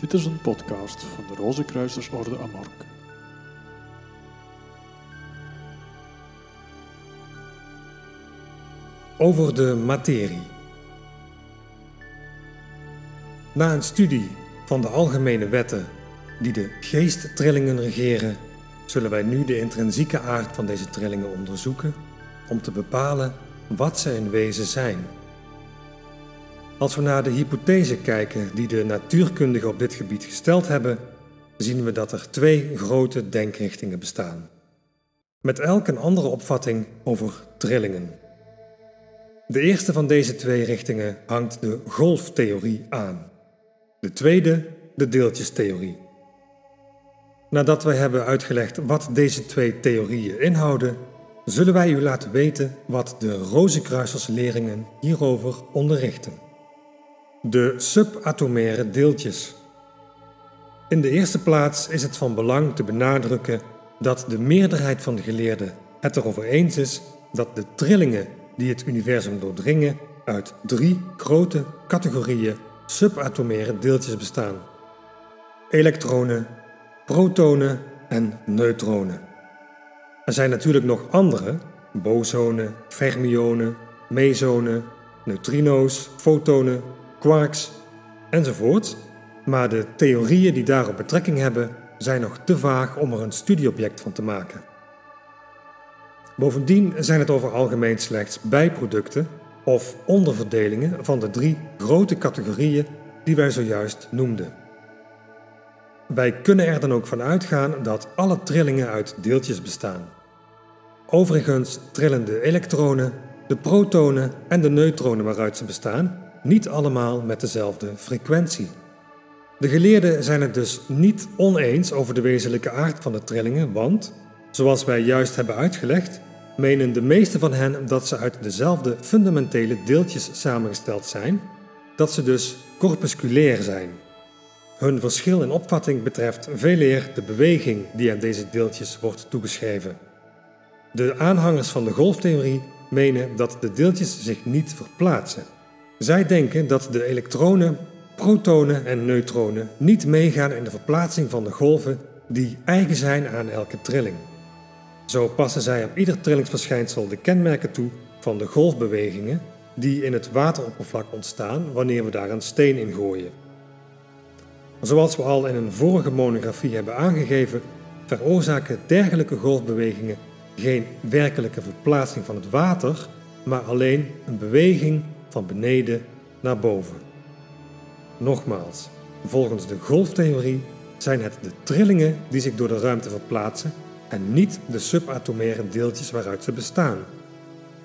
Dit is een podcast van de Rozenkruisersorde Amork. Over de materie. Na een studie van de algemene wetten die de geesttrillingen regeren, zullen wij nu de intrinsieke aard van deze trillingen onderzoeken om te bepalen wat ze in wezen zijn. Als we naar de hypothese kijken die de natuurkundigen op dit gebied gesteld hebben, zien we dat er twee grote denkrichtingen bestaan. Met elk een andere opvatting over trillingen. De eerste van deze twee richtingen hangt de golftheorie aan. De tweede de deeltjestheorie. Nadat wij hebben uitgelegd wat deze twee theorieën inhouden, zullen wij u laten weten wat de Rozenkruisersleringen hierover onderrichten. De subatomaire deeltjes. In de eerste plaats is het van belang te benadrukken dat de meerderheid van de geleerden het erover eens is dat de trillingen die het universum doordringen uit drie grote categorieën subatomaire deeltjes bestaan: elektronen, protonen en neutronen. Er zijn natuurlijk nog andere, bosonen, fermionen, mesonen, neutrino's, fotonen, quarks enzovoort, maar de theorieën die daarop betrekking hebben zijn nog te vaag om er een studieobject van te maken. Bovendien zijn het over algemeen slechts bijproducten of onderverdelingen van de drie grote categorieën die wij zojuist noemden. Wij kunnen er dan ook van uitgaan dat alle trillingen uit deeltjes bestaan. Overigens trillen de elektronen, de protonen en de neutronen waaruit ze bestaan niet allemaal met dezelfde frequentie. De geleerden zijn het dus niet oneens over de wezenlijke aard van de trillingen, want, zoals wij juist hebben uitgelegd, menen de meeste van hen dat ze uit dezelfde fundamentele deeltjes samengesteld zijn, dat ze dus corpusculair zijn. Hun verschil in opvatting betreft veeleer de beweging die aan deze deeltjes wordt toegeschreven. De aanhangers van de golftheorie menen dat de deeltjes zich niet verplaatsen. Zij denken dat de elektronen, protonen en neutronen niet meegaan in de verplaatsing van de golven die eigen zijn aan elke trilling. Zo passen zij op ieder trillingsverschijnsel de kenmerken toe van de golfbewegingen die in het wateroppervlak ontstaan wanneer we daar een steen in gooien. Zoals we al in een vorige monografie hebben aangegeven, veroorzaken dergelijke golfbewegingen geen werkelijke verplaatsing van het water, maar alleen een beweging van beneden naar boven. Nogmaals, volgens de golftheorie zijn het de trillingen die zich door de ruimte verplaatsen en niet de subatomaire deeltjes waaruit ze bestaan.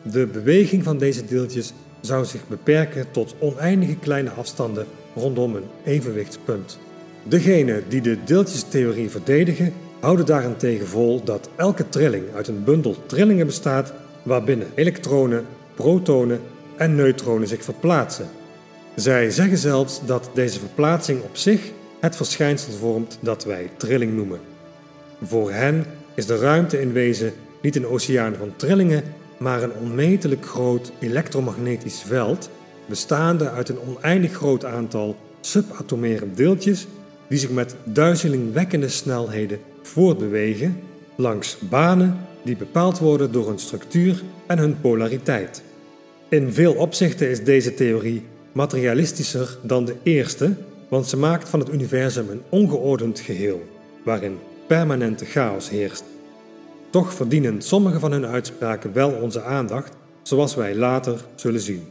De beweging van deze deeltjes zou zich beperken tot oneindige kleine afstanden rondom een evenwichtspunt. Degenen die de deeltjestheorie verdedigen, houden daarentegen vol dat elke trilling uit een bundel trillingen bestaat waarbinnen elektronen, protonen en neutronen zich verplaatsen. Zij zeggen zelfs dat deze verplaatsing op zich het verschijnsel vormt dat wij trilling noemen. Voor hen is de ruimte in wezen niet een oceaan van trillingen, maar een onmetelijk groot elektromagnetisch veld, bestaande uit een oneindig groot aantal subatomaire deeltjes die zich met duizelingwekkende snelheden voortbewegen langs banen die bepaald worden door hun structuur en hun polariteit. In veel opzichten is deze theorie materialistischer dan de eerste, want ze maakt van het universum een ongeordend geheel, waarin permanente chaos heerst. Toch verdienen sommige van hun uitspraken wel onze aandacht, zoals wij later zullen zien.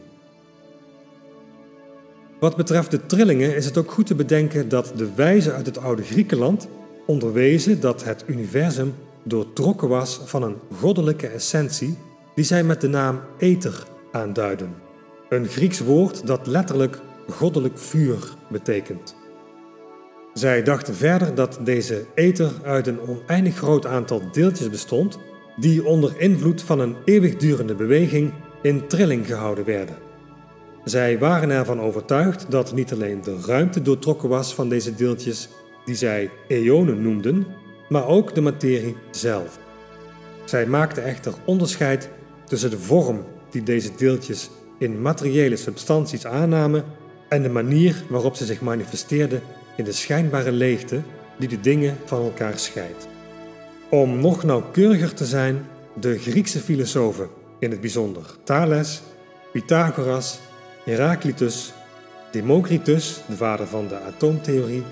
Wat betreft de trillingen is het ook goed te bedenken dat de wijzen uit het oude Griekenland onderwezen dat het universum doortrokken was van een goddelijke essentie die zij met de naam ether aanduiden. Een Grieks woord dat letterlijk goddelijk vuur betekent. Zij dachten verder dat deze ether uit een oneindig groot aantal deeltjes bestond, die onder invloed van een eeuwigdurende beweging in trilling gehouden werden. Zij waren ervan overtuigd dat niet alleen de ruimte doortrokken was van deze deeltjes, die zij eonen noemden, maar ook de materie zelf. Zij maakten echter onderscheid tussen de vorm die deze deeltjes in materiële substanties aannamen en de manier waarop ze zich manifesteerden in de schijnbare leegte die de dingen van elkaar scheidt. Om nog nauwkeuriger te zijn, de Griekse filosofen, in het bijzonder Thales, Pythagoras, Heraclitus, Democritus, de vader van de atoomtheorie,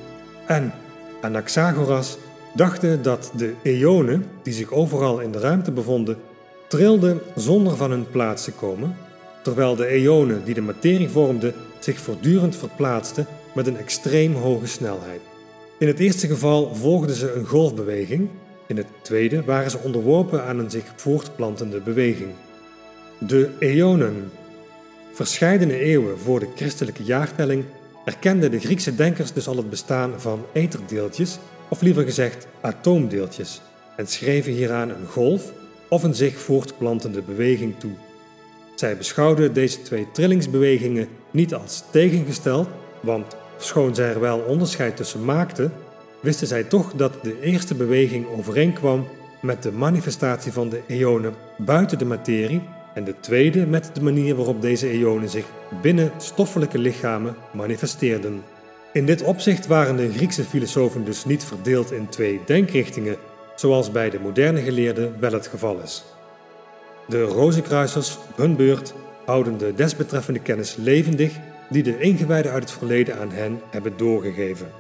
en Anaxagoras dachten dat de eonen, die zich overal in de ruimte bevonden, trilden zonder van hun plaats te komen, terwijl de eonen die de materie vormden zich voortdurend verplaatsten met een extreem hoge snelheid. In het eerste geval volgden ze een golfbeweging, in het tweede waren ze onderworpen aan een zich voortplantende beweging. De eonen. Verscheidene eeuwen voor de christelijke jaartelling erkenden de Griekse denkers dus al het bestaan van etherdeeltjes, of liever gezegd atoomdeeltjes, en schreven hieraan een golf of een zich voortplantende beweging toe. Zij beschouwden deze twee trillingsbewegingen niet als tegengesteld, want schoon zij er wel onderscheid tussen maakten, wisten zij toch dat de eerste beweging overeenkwam met de manifestatie van de eonen buiten de materie en de tweede met de manier waarop deze eonen zich binnen stoffelijke lichamen manifesteerden. In dit opzicht waren de Griekse filosofen dus niet verdeeld in twee denkrichtingen, zoals bij de moderne geleerden wel het geval is. De Rozenkruisers, op hun beurt, houden de desbetreffende kennis levendig die de ingewijden uit het verleden aan hen hebben doorgegeven.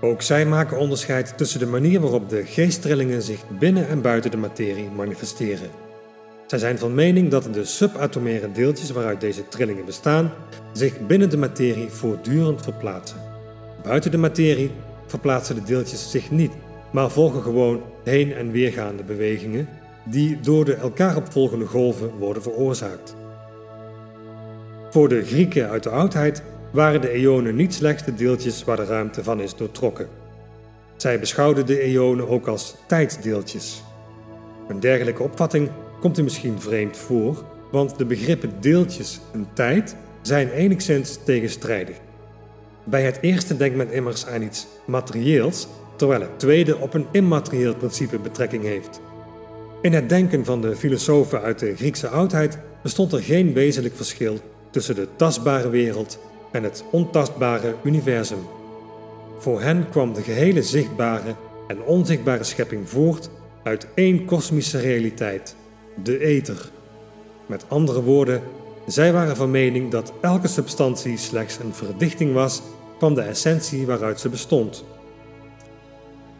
Ook zij maken onderscheid tussen de manier waarop de geesttrillingen zich binnen en buiten de materie manifesteren. Zij zijn van mening dat de subatomaire deeltjes waaruit deze trillingen bestaan zich binnen de materie voortdurend verplaatsen. Buiten de materie verplaatsen de deeltjes zich niet, maar volgen gewoon heen- en weergaande bewegingen die door de elkaar opvolgende golven worden veroorzaakt. Voor de Grieken uit de oudheid waren de eonen niet slechts de deeltjes waar de ruimte van is doortrokken. Zij beschouwden de eonen ook als tijdsdeeltjes. Een dergelijke opvatting komt u misschien vreemd voor, want de begrippen deeltjes en tijd zijn enigszins tegenstrijdig. Bij het eerste denkt men immers aan iets materieels, terwijl het tweede op een immaterieel principe betrekking heeft. In het denken van de filosofen uit de Griekse oudheid bestond er geen wezenlijk verschil tussen de tastbare wereld en het ontastbare universum. Voor hen kwam de gehele zichtbare en onzichtbare schepping voort uit één kosmische realiteit, de ether. Met andere woorden, zij waren van mening dat elke substantie slechts een verdichting was van de essentie waaruit ze bestond.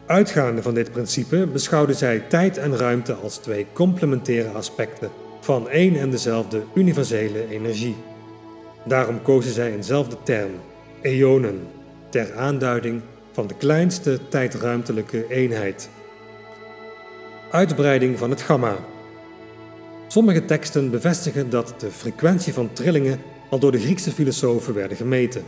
Uitgaande van dit principe beschouwden zij tijd en ruimte als twee complementaire aspecten van één en dezelfde universele energie. Daarom kozen zij eenzelfde term, eonen, ter aanduiding van de kleinste tijdruimtelijke eenheid. Uitbreiding van het gamma. Sommige teksten bevestigen dat de frequentie van trillingen al door de Griekse filosofen werden gemeten.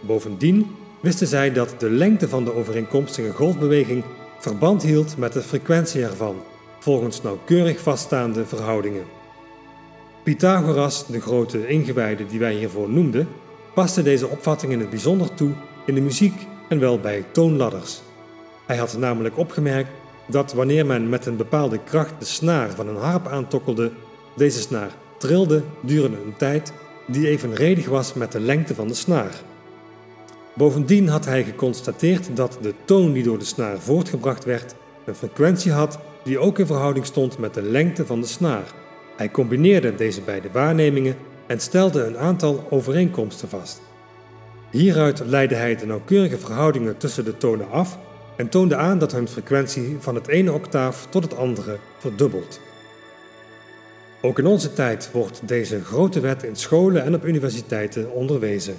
Bovendien wisten zij dat de lengte van de overeenkomstige golfbeweging verband hield met de frequentie ervan, volgens nauwkeurig vaststaande verhoudingen. Pythagoras, de grote ingewijde die wij hiervoor noemden, paste deze opvatting in het bijzonder toe in de muziek en wel bij toonladders. Hij had namelijk opgemerkt dat wanneer men met een bepaalde kracht de snaar van een harp aantokkelde, deze snaar trilde durende een tijd die evenredig was met de lengte van de snaar. Bovendien had hij geconstateerd dat de toon die door de snaar voortgebracht werd een frequentie had die ook in verhouding stond met de lengte van de snaar. Hij combineerde deze beide waarnemingen en stelde een aantal overeenkomsten vast. Hieruit leidde hij de nauwkeurige verhoudingen tussen de tonen af en toonde aan dat hun frequentie van het ene octaaf tot het andere verdubbelt. Ook in onze tijd wordt deze grote wet in scholen en op universiteiten onderwezen.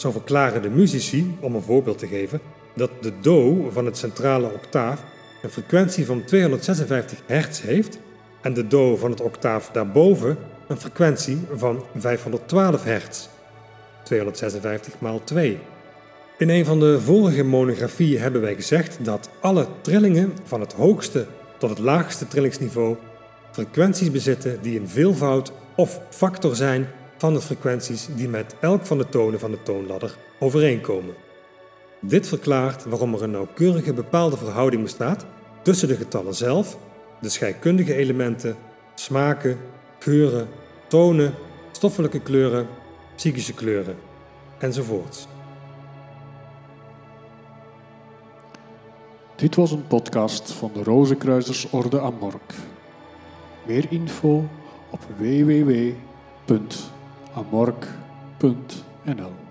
Zo verklaren de muzici, om een voorbeeld te geven, dat de do van het centrale octaaf een frequentie van 256 hertz heeft en de do van het octaaf daarboven een frequentie van 512 hertz. 256 maal 2. In een van de vorige monografieën hebben wij gezegd dat alle trillingen van het hoogste tot het laagste trillingsniveau frequenties bezitten die een veelvoud of factor zijn van de frequenties die met elk van de tonen van de toonladder overeenkomen. Dit verklaart waarom er een nauwkeurige bepaalde verhouding bestaat tussen de getallen zelf, de scheikundige elementen, smaken, geuren, tonen, stoffelijke kleuren, psychische kleuren enzovoorts. Dit was een podcast van de Rozenkruisersorde Amork. Meer info op www.amork.nl